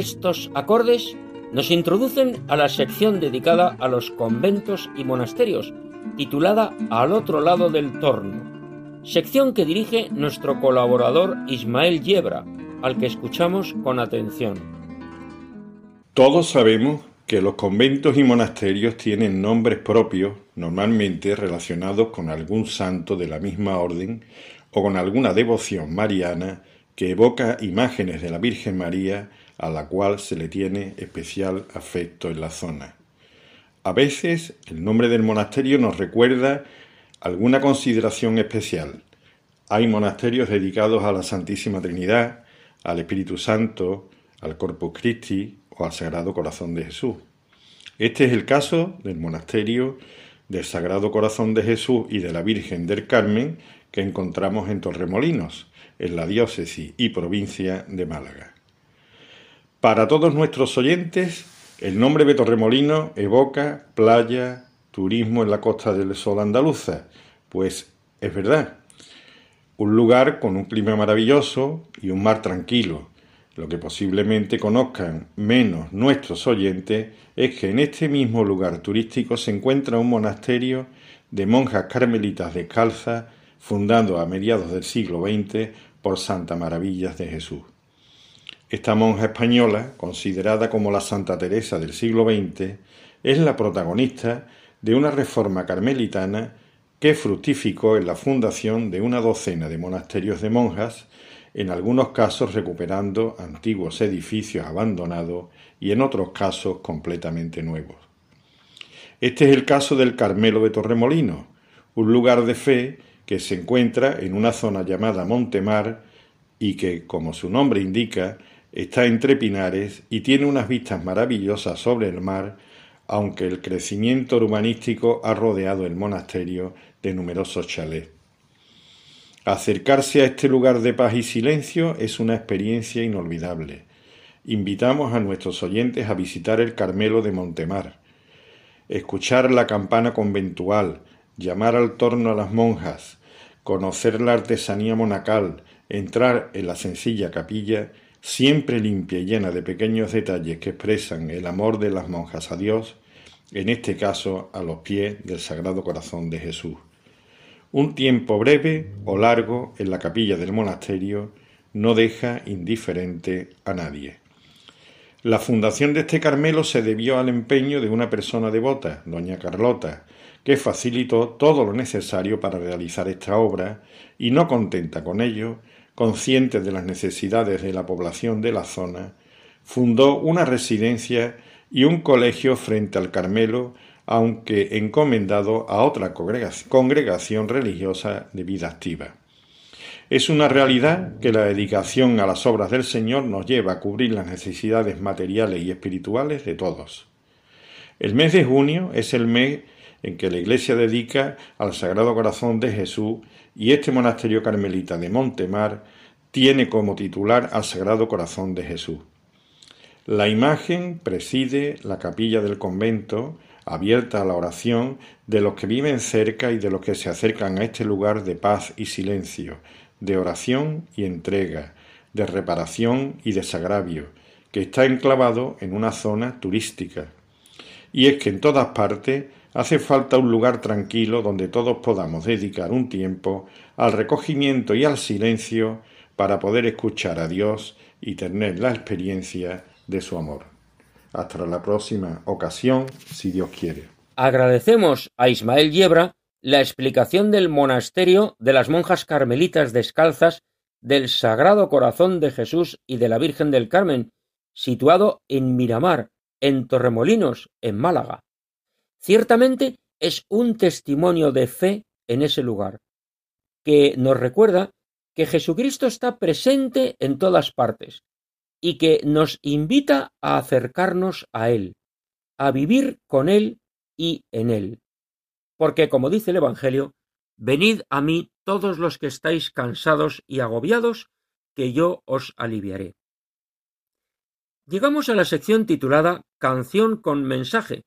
Estos acordes nos introducen a la sección dedicada a los conventos y monasterios, titulada Al otro lado del torno, sección que dirige nuestro colaborador Ismael Yebra, al que escuchamos con atención. Todos sabemos que los conventos y monasterios tienen nombres propios, normalmente relacionados con algún santo de la misma orden o con alguna devoción mariana que evoca imágenes de la Virgen María a la cual se le tiene especial afecto en la zona. A veces el nombre del monasterio nos recuerda alguna consideración especial. Hay monasterios dedicados a la Santísima Trinidad, al Espíritu Santo, al Corpus Christi o al Sagrado Corazón de Jesús. Este es el caso del monasterio del Sagrado Corazón de Jesús y de la Virgen del Carmen que encontramos en Torremolinos, en la diócesis y provincia de Málaga. Para todos nuestros oyentes, el nombre de Torremolino evoca playa, turismo en la costa del sol andaluza, pues es verdad, un lugar con un clima maravilloso y un mar tranquilo. Lo que posiblemente conozcan menos nuestros oyentes es que en este mismo lugar turístico se encuentra un monasterio de monjas carmelitas descalzas fundado a mediados del siglo XX por Santa Maravillas de Jesús. Esta monja española, considerada como la Santa Teresa del siglo XX, es la protagonista de una reforma carmelitana que fructificó en la fundación de una docena de monasterios de monjas, en algunos casos recuperando antiguos edificios abandonados y en otros casos completamente nuevos. Este es el caso del Carmelo de Torremolinos, un lugar de fe que se encuentra en una zona llamada Montemar y que, como su nombre indica, Está entre pinares y tiene unas vistas maravillosas sobre el mar, aunque el crecimiento urbanístico ha rodeado el monasterio de numerosos chalets. Acercarse a este lugar de paz y silencio es una experiencia inolvidable. Invitamos a nuestros oyentes a visitar el Carmelo de Montemar, escuchar la campana conventual, llamar al torno a las monjas, conocer la artesanía monacal, entrar en la sencilla capilla siempre limpia y llena de pequeños detalles que expresan el amor de las monjas a Dios, en este caso a los pies del Sagrado Corazón de Jesús. Un tiempo breve o largo en la capilla del monasterio no deja indiferente a nadie. La fundación de este Carmelo se debió al empeño de una persona devota, doña Carlota, que facilitó todo lo necesario para realizar esta obra y no contenta con ello, consciente de las necesidades de la población de la zona, fundó una residencia y un colegio frente al Carmelo, aunque encomendado a otra congregación religiosa de vida activa. Es una realidad que la dedicación a las obras del Señor nos lleva a cubrir las necesidades materiales y espirituales de todos. El mes de junio es el mes en que la Iglesia dedica al Sagrado Corazón de Jesús y este monasterio carmelita de Montemar tiene como titular al Sagrado Corazón de Jesús. La imagen preside la capilla del convento, abierta a la oración de los que viven cerca y de los que se acercan a este lugar de paz y silencio, de oración y entrega, de reparación y desagravio, que está enclavado en una zona turística. Y es que en todas partes hace falta un lugar tranquilo donde todos podamos dedicar un tiempo al recogimiento y al silencio para poder escuchar a Dios y tener la experiencia de su amor. Hasta la próxima ocasión, si Dios quiere. Agradecemos a Ismael Yebra la explicación del monasterio de las monjas carmelitas descalzas del Sagrado Corazón de Jesús y de la Virgen del Carmen, situado en Miramar, en Torremolinos, en Málaga. Ciertamente es un testimonio de fe en ese lugar, que nos recuerda que Jesucristo está presente en todas partes y que nos invita a acercarnos a Él, a vivir con Él y en Él. Porque, como dice el Evangelio, venid a mí todos los que estáis cansados y agobiados, que yo os aliviaré. Llegamos a la sección titulada Canción con mensaje,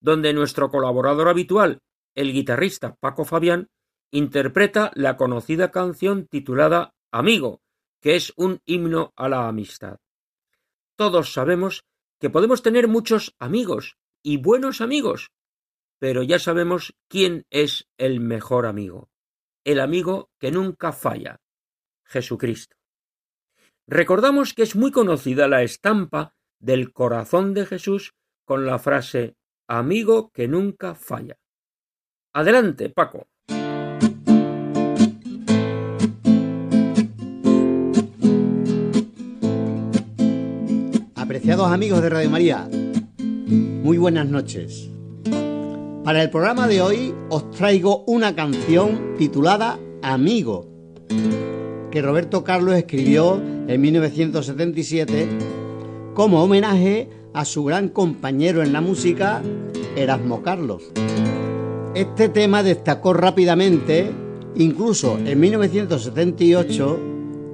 donde nuestro colaborador habitual, el guitarrista Paco Fabián, interpreta la conocida canción titulada Amigo, que es un himno a la amistad. Todos sabemos que podemos tener muchos amigos y buenos amigos, pero ya sabemos quién es el mejor amigo, el amigo que nunca falla, Jesucristo. Recordamos que es muy conocida la estampa del corazón de Jesús con la frase amigo que nunca falla. Adelante, Paco. Apreciados amigos de Radio María, muy buenas noches. Para el programa de hoy os traigo una canción titulada Amigo, que Roberto Carlos escribió en 1977 como homenaje a su gran compañero en la música, Erasmo Carlos. Este tema destacó rápidamente, incluso en 1978,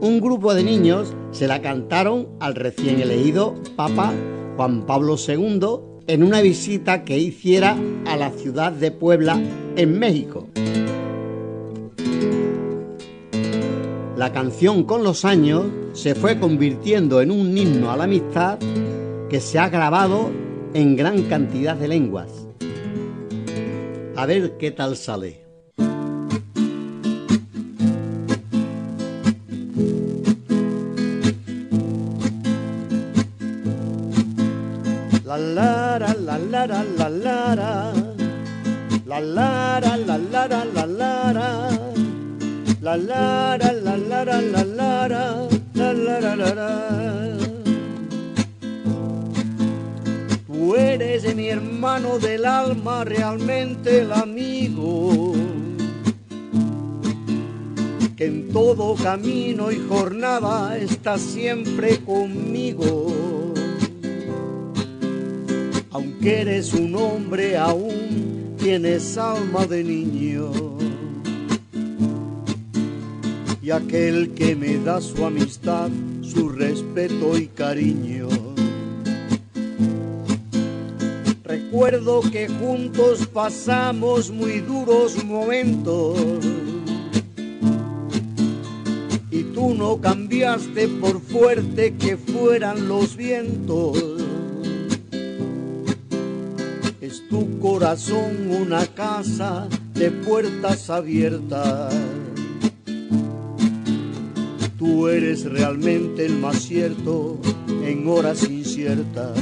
un grupo de niños se la cantaron al recién elegido Papa Juan Pablo II en una visita que hiciera a la ciudad de Puebla, en México. La canción con los años se fue convirtiendo en un himno a la amistad que se ha grabado en gran cantidad de lenguas. A ver qué tal sale. La lara, la lara, la lara. La lara, la lara, la lara. La lara, la lara, la. La la. De mi hermano del alma, realmente el amigo. Que en todo camino y jornada está siempre conmigo. Aunque eres un hombre aún, tienes alma de niño. Y aquel que me da su amistad, su respeto y cariño Recuerdo que juntos pasamos muy duros momentos y tú no cambiaste por fuerte que fueran los vientos. Es tu corazón una casa de puertas abiertas. Tú eres realmente el más cierto en horas inciertas.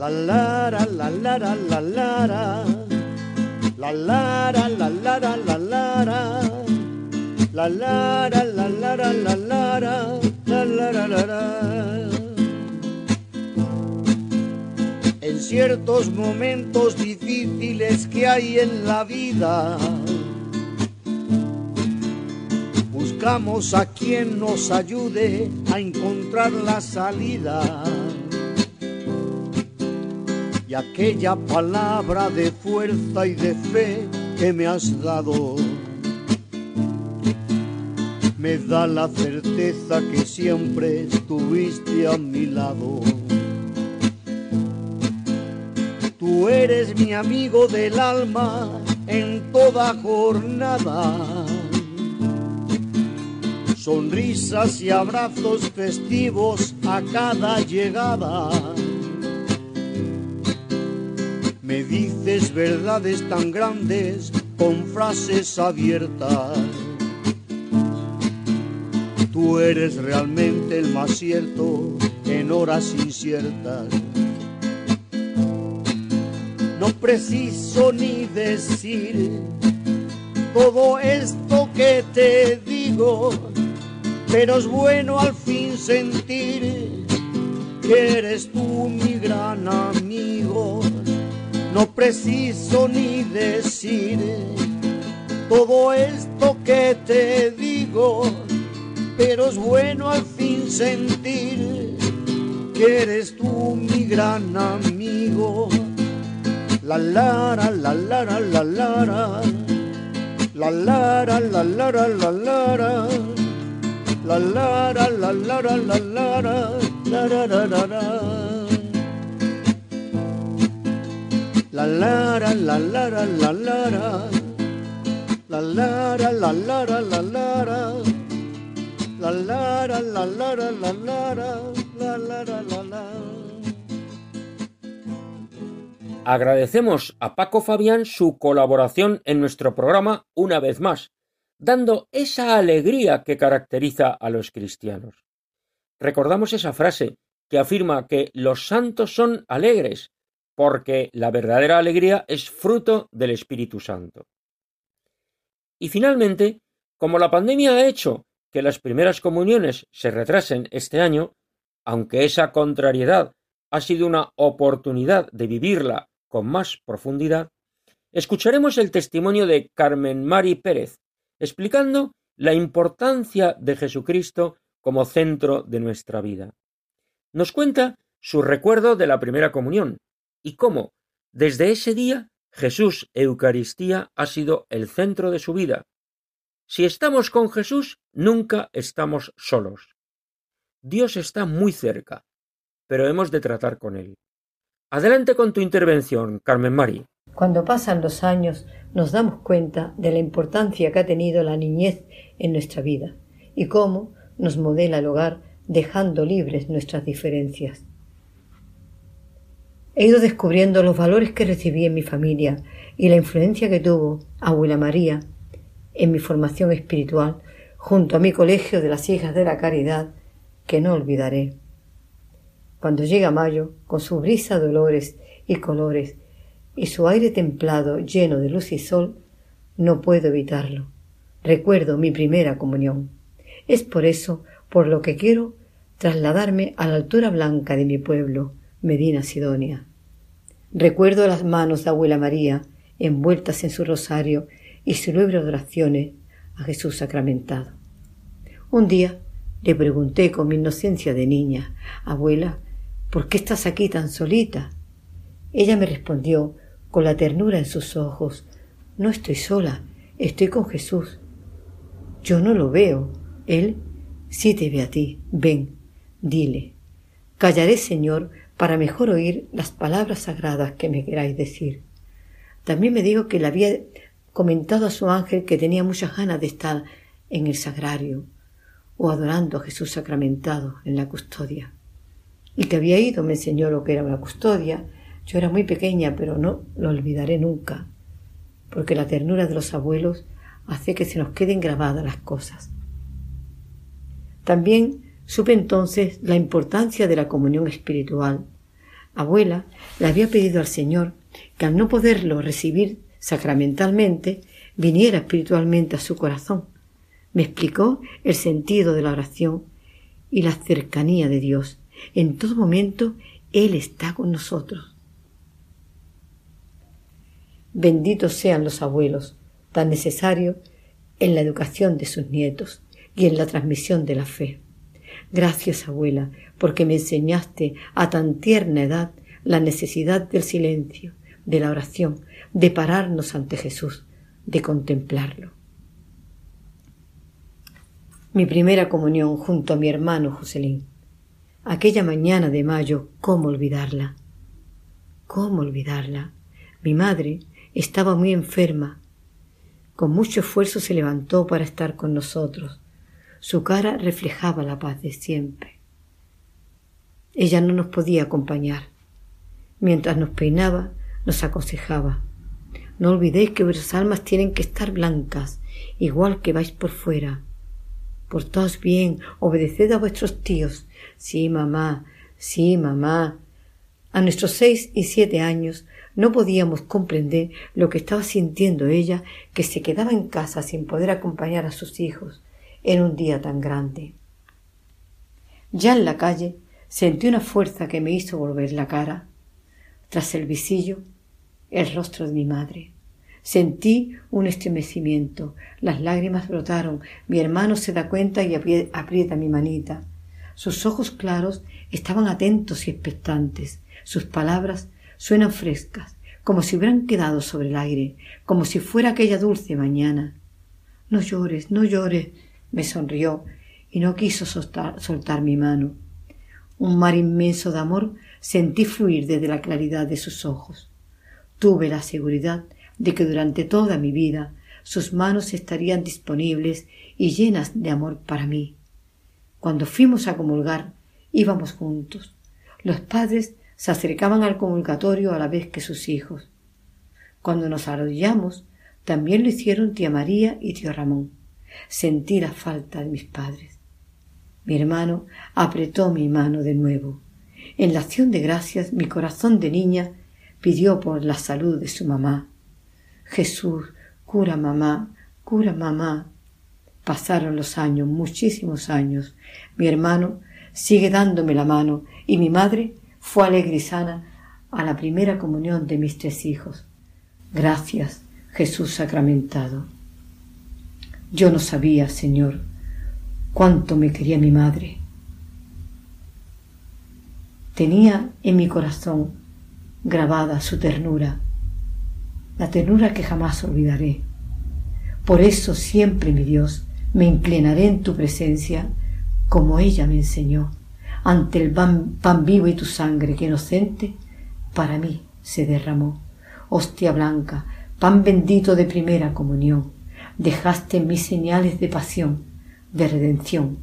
La lara, la lara, la lara. La lara, la lara, la lara. La lara, la lara, la lara. La lara, la lara. En ciertos momentos difíciles que hay en la vida, buscamos a quien nos ayude a encontrar la salida y aquella palabra de fuerza y de fe que me has dado. me da la certeza que siempre estuviste a mi lado. Tú eres mi amigo del alma en toda jornada. Sonrisas y abrazos festivos a cada llegada. Me dices verdades tan grandes con frases abiertas. Tú eres realmente el más cierto en horas inciertas. No preciso ni decir todo esto que te digo, pero es bueno al fin sentir que eres tú mi gran amigo. No preciso ni decir todo esto que te digo, pero es bueno al fin sentir que eres tú mi gran amigo. La lara, la lara, la lara, la lara, la lara, la lara, la lara, la lara, la lara, la lara, la lara. La lara, la lara, la lara. La lara, la lara, la lara. La lara, la lara, la lara. La lara, la. Agradecemos a Paco Fabián su colaboración en nuestro programa una vez más, dando esa alegría que caracteriza a los cristianos. Recordamos esa frase que afirma que los santos son alegres, porque la verdadera alegría es fruto del Espíritu Santo. Y finalmente, como la pandemia ha hecho que las primeras comuniones se retrasen este año, aunque esa contrariedad ha sido una oportunidad de vivirla con más profundidad, escucharemos el testimonio de Carmen Mari Pérez, explicando la importancia de Jesucristo como centro de nuestra vida. Nos cuenta su recuerdo de la primera comunión y cómo, desde ese día, Jesús Eucaristía ha sido el centro de su vida. Si estamos con Jesús, nunca estamos solos. Dios está muy cerca, pero hemos de tratar con Él. Adelante con tu intervención, Carmen Mari. Cuando pasan los años nos damos cuenta de la importancia que ha tenido la niñez en nuestra vida y cómo nos modela el hogar dejando libres nuestras diferencias. He ido descubriendo los valores que recibí en mi familia y la influencia que tuvo Abuela María en mi formación espiritual junto a mi colegio de las hijas de la caridad que no olvidaré. Cuando llega mayo, con su brisa de olores y colores y su aire templado lleno de luz y sol, no puedo evitarlo. Recuerdo mi primera comunión. Es por eso por lo que quiero trasladarme a la altura blanca de mi pueblo, Medina Sidonia. Recuerdo las manos de abuela María envueltas en su rosario y de oraciones a Jesús sacramentado. Un día le pregunté con mi inocencia de niña, abuela, ¿por qué estás aquí tan solita? Ella me respondió con la ternura en sus ojos, no estoy sola, estoy con Jesús. Yo no lo veo, Él sí te ve a ti, ven, dile. Callaré, Señor, para mejor oír las palabras sagradas que me queráis decir. También me dijo que le había comentado a su ángel que tenía muchas ganas de estar en el sagrario o adorando a Jesús sacramentado en la custodia. Y que había ido, me enseñó lo que era una custodia. Yo era muy pequeña, pero no lo olvidaré nunca, porque la ternura de los abuelos hace que se nos queden grabadas las cosas. También Supe entonces la importancia de la comunión espiritual. Abuela le había pedido al Señor que al no poderlo recibir sacramentalmente, viniera espiritualmente a su corazón. Me explicó el sentido de la oración y la cercanía de Dios. En todo momento Él está con nosotros. Benditos sean los abuelos, tan necesarios en la educación de sus nietos y en la transmisión de la fe. Gracias, abuela, porque me enseñaste a tan tierna edad la necesidad del silencio, de la oración, de pararnos ante Jesús, de contemplarlo. Mi primera comunión junto a mi hermano Joselín. Aquella mañana de mayo, ¿cómo olvidarla? ¿Cómo olvidarla? Mi madre estaba muy enferma. Con mucho esfuerzo se levantó para estar con nosotros. Su cara reflejaba la paz de siempre. Ella no nos podía acompañar. Mientras nos peinaba, nos aconsejaba. No olvidéis que vuestras almas tienen que estar blancas, igual que vais por fuera. Portaos bien, obedeced a vuestros tíos. Sí, mamá, sí, mamá. A nuestros seis y siete años no podíamos comprender lo que estaba sintiendo ella, que se quedaba en casa sin poder acompañar a sus hijos en un día tan grande. Ya en la calle sentí una fuerza que me hizo volver la cara. Tras el visillo, el rostro de mi madre. Sentí un estremecimiento, las lágrimas brotaron, mi hermano se da cuenta y aprieta mi manita. Sus ojos claros estaban atentos y expectantes, sus palabras suenan frescas, como si hubieran quedado sobre el aire, como si fuera aquella dulce mañana. No llores, no llores, me sonrió y no quiso soltar, soltar mi mano. Un mar inmenso de amor sentí fluir desde la claridad de sus ojos. Tuve la seguridad de que durante toda mi vida sus manos estarían disponibles y llenas de amor para mí. Cuando fuimos a comulgar, íbamos juntos. Los padres se acercaban al comulgatorio a la vez que sus hijos. Cuando nos arrodillamos, también lo hicieron tía María y tío Ramón. Sentí la falta de mis padres. Mi hermano apretó mi mano de nuevo. En la acción de gracias mi corazón de niña pidió por la salud de su mamá. Jesús, cura mamá, cura mamá. Pasaron los años, muchísimos años. Mi hermano sigue dándome la mano y mi madre fue alegre y sana a la primera comunión de mis tres hijos. Gracias, Jesús sacramentado. Yo no sabía, Señor, cuánto me quería mi madre. Tenía en mi corazón grabada su ternura, la ternura que jamás olvidaré. Por eso siempre, mi Dios, me inclinaré en tu presencia como ella me enseñó, ante el pan, vivo y tu sangre que inocente para mí se derramó. Hostia blanca, pan bendito de primera comunión, dejaste en mí señales de pasión, de redención.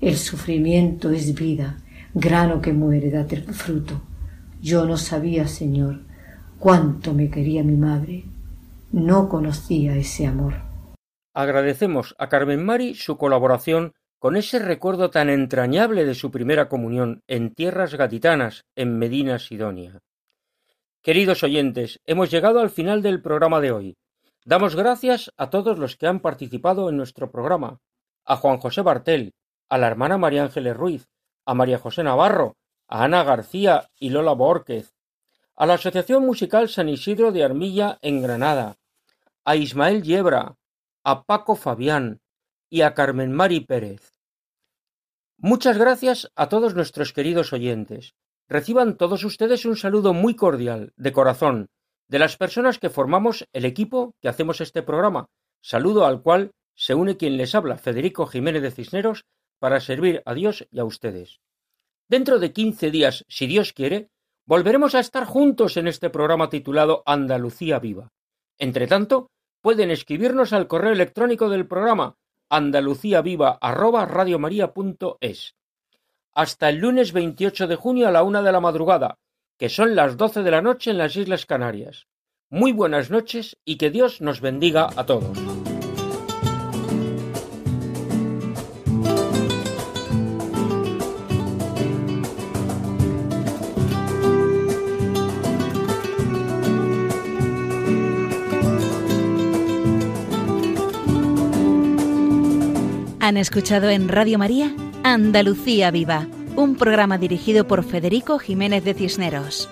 El sufrimiento es vida, grano que muere, date fruto. Yo no sabía, Señor, cuánto me quería mi madre. No conocía ese amor. Agradecemos a Carmen Mari su colaboración con ese recuerdo tan entrañable de su primera comunión en tierras gaditanas, en Medina Sidonia. Queridos oyentes, hemos llegado al final del programa de hoy. Damos gracias a todos los que han participado en nuestro programa, a Juan José Bartel, a la hermana María Ángeles Ruiz, a María José Navarro, a Ana García y Lola Borquez, a la Asociación Musical San Isidro de Armilla en Granada, a Ismael Yebra, a Paco Fabián y a Carmen Mari Pérez. Muchas gracias a todos nuestros queridos oyentes. Reciban todos ustedes un saludo muy cordial, de corazón, de las personas que formamos el equipo que hacemos este programa, saludo al cual se une quien les habla, Federico Jiménez de Cisneros, para servir a Dios y a ustedes. Dentro de quince días, si Dios quiere, volveremos a estar juntos en este programa titulado Andalucía Viva. Entre tanto, pueden escribirnos al correo electrónico del programa andaluciaviva@radiomaria.es. Hasta el lunes 28 de junio a la una de la madrugada, que son las doce de la noche en las Islas Canarias. Muy buenas noches y que Dios nos bendiga a todos. Han escuchado en Radio María Andalucía Viva, un programa dirigido por Federico Jiménez de Cisneros.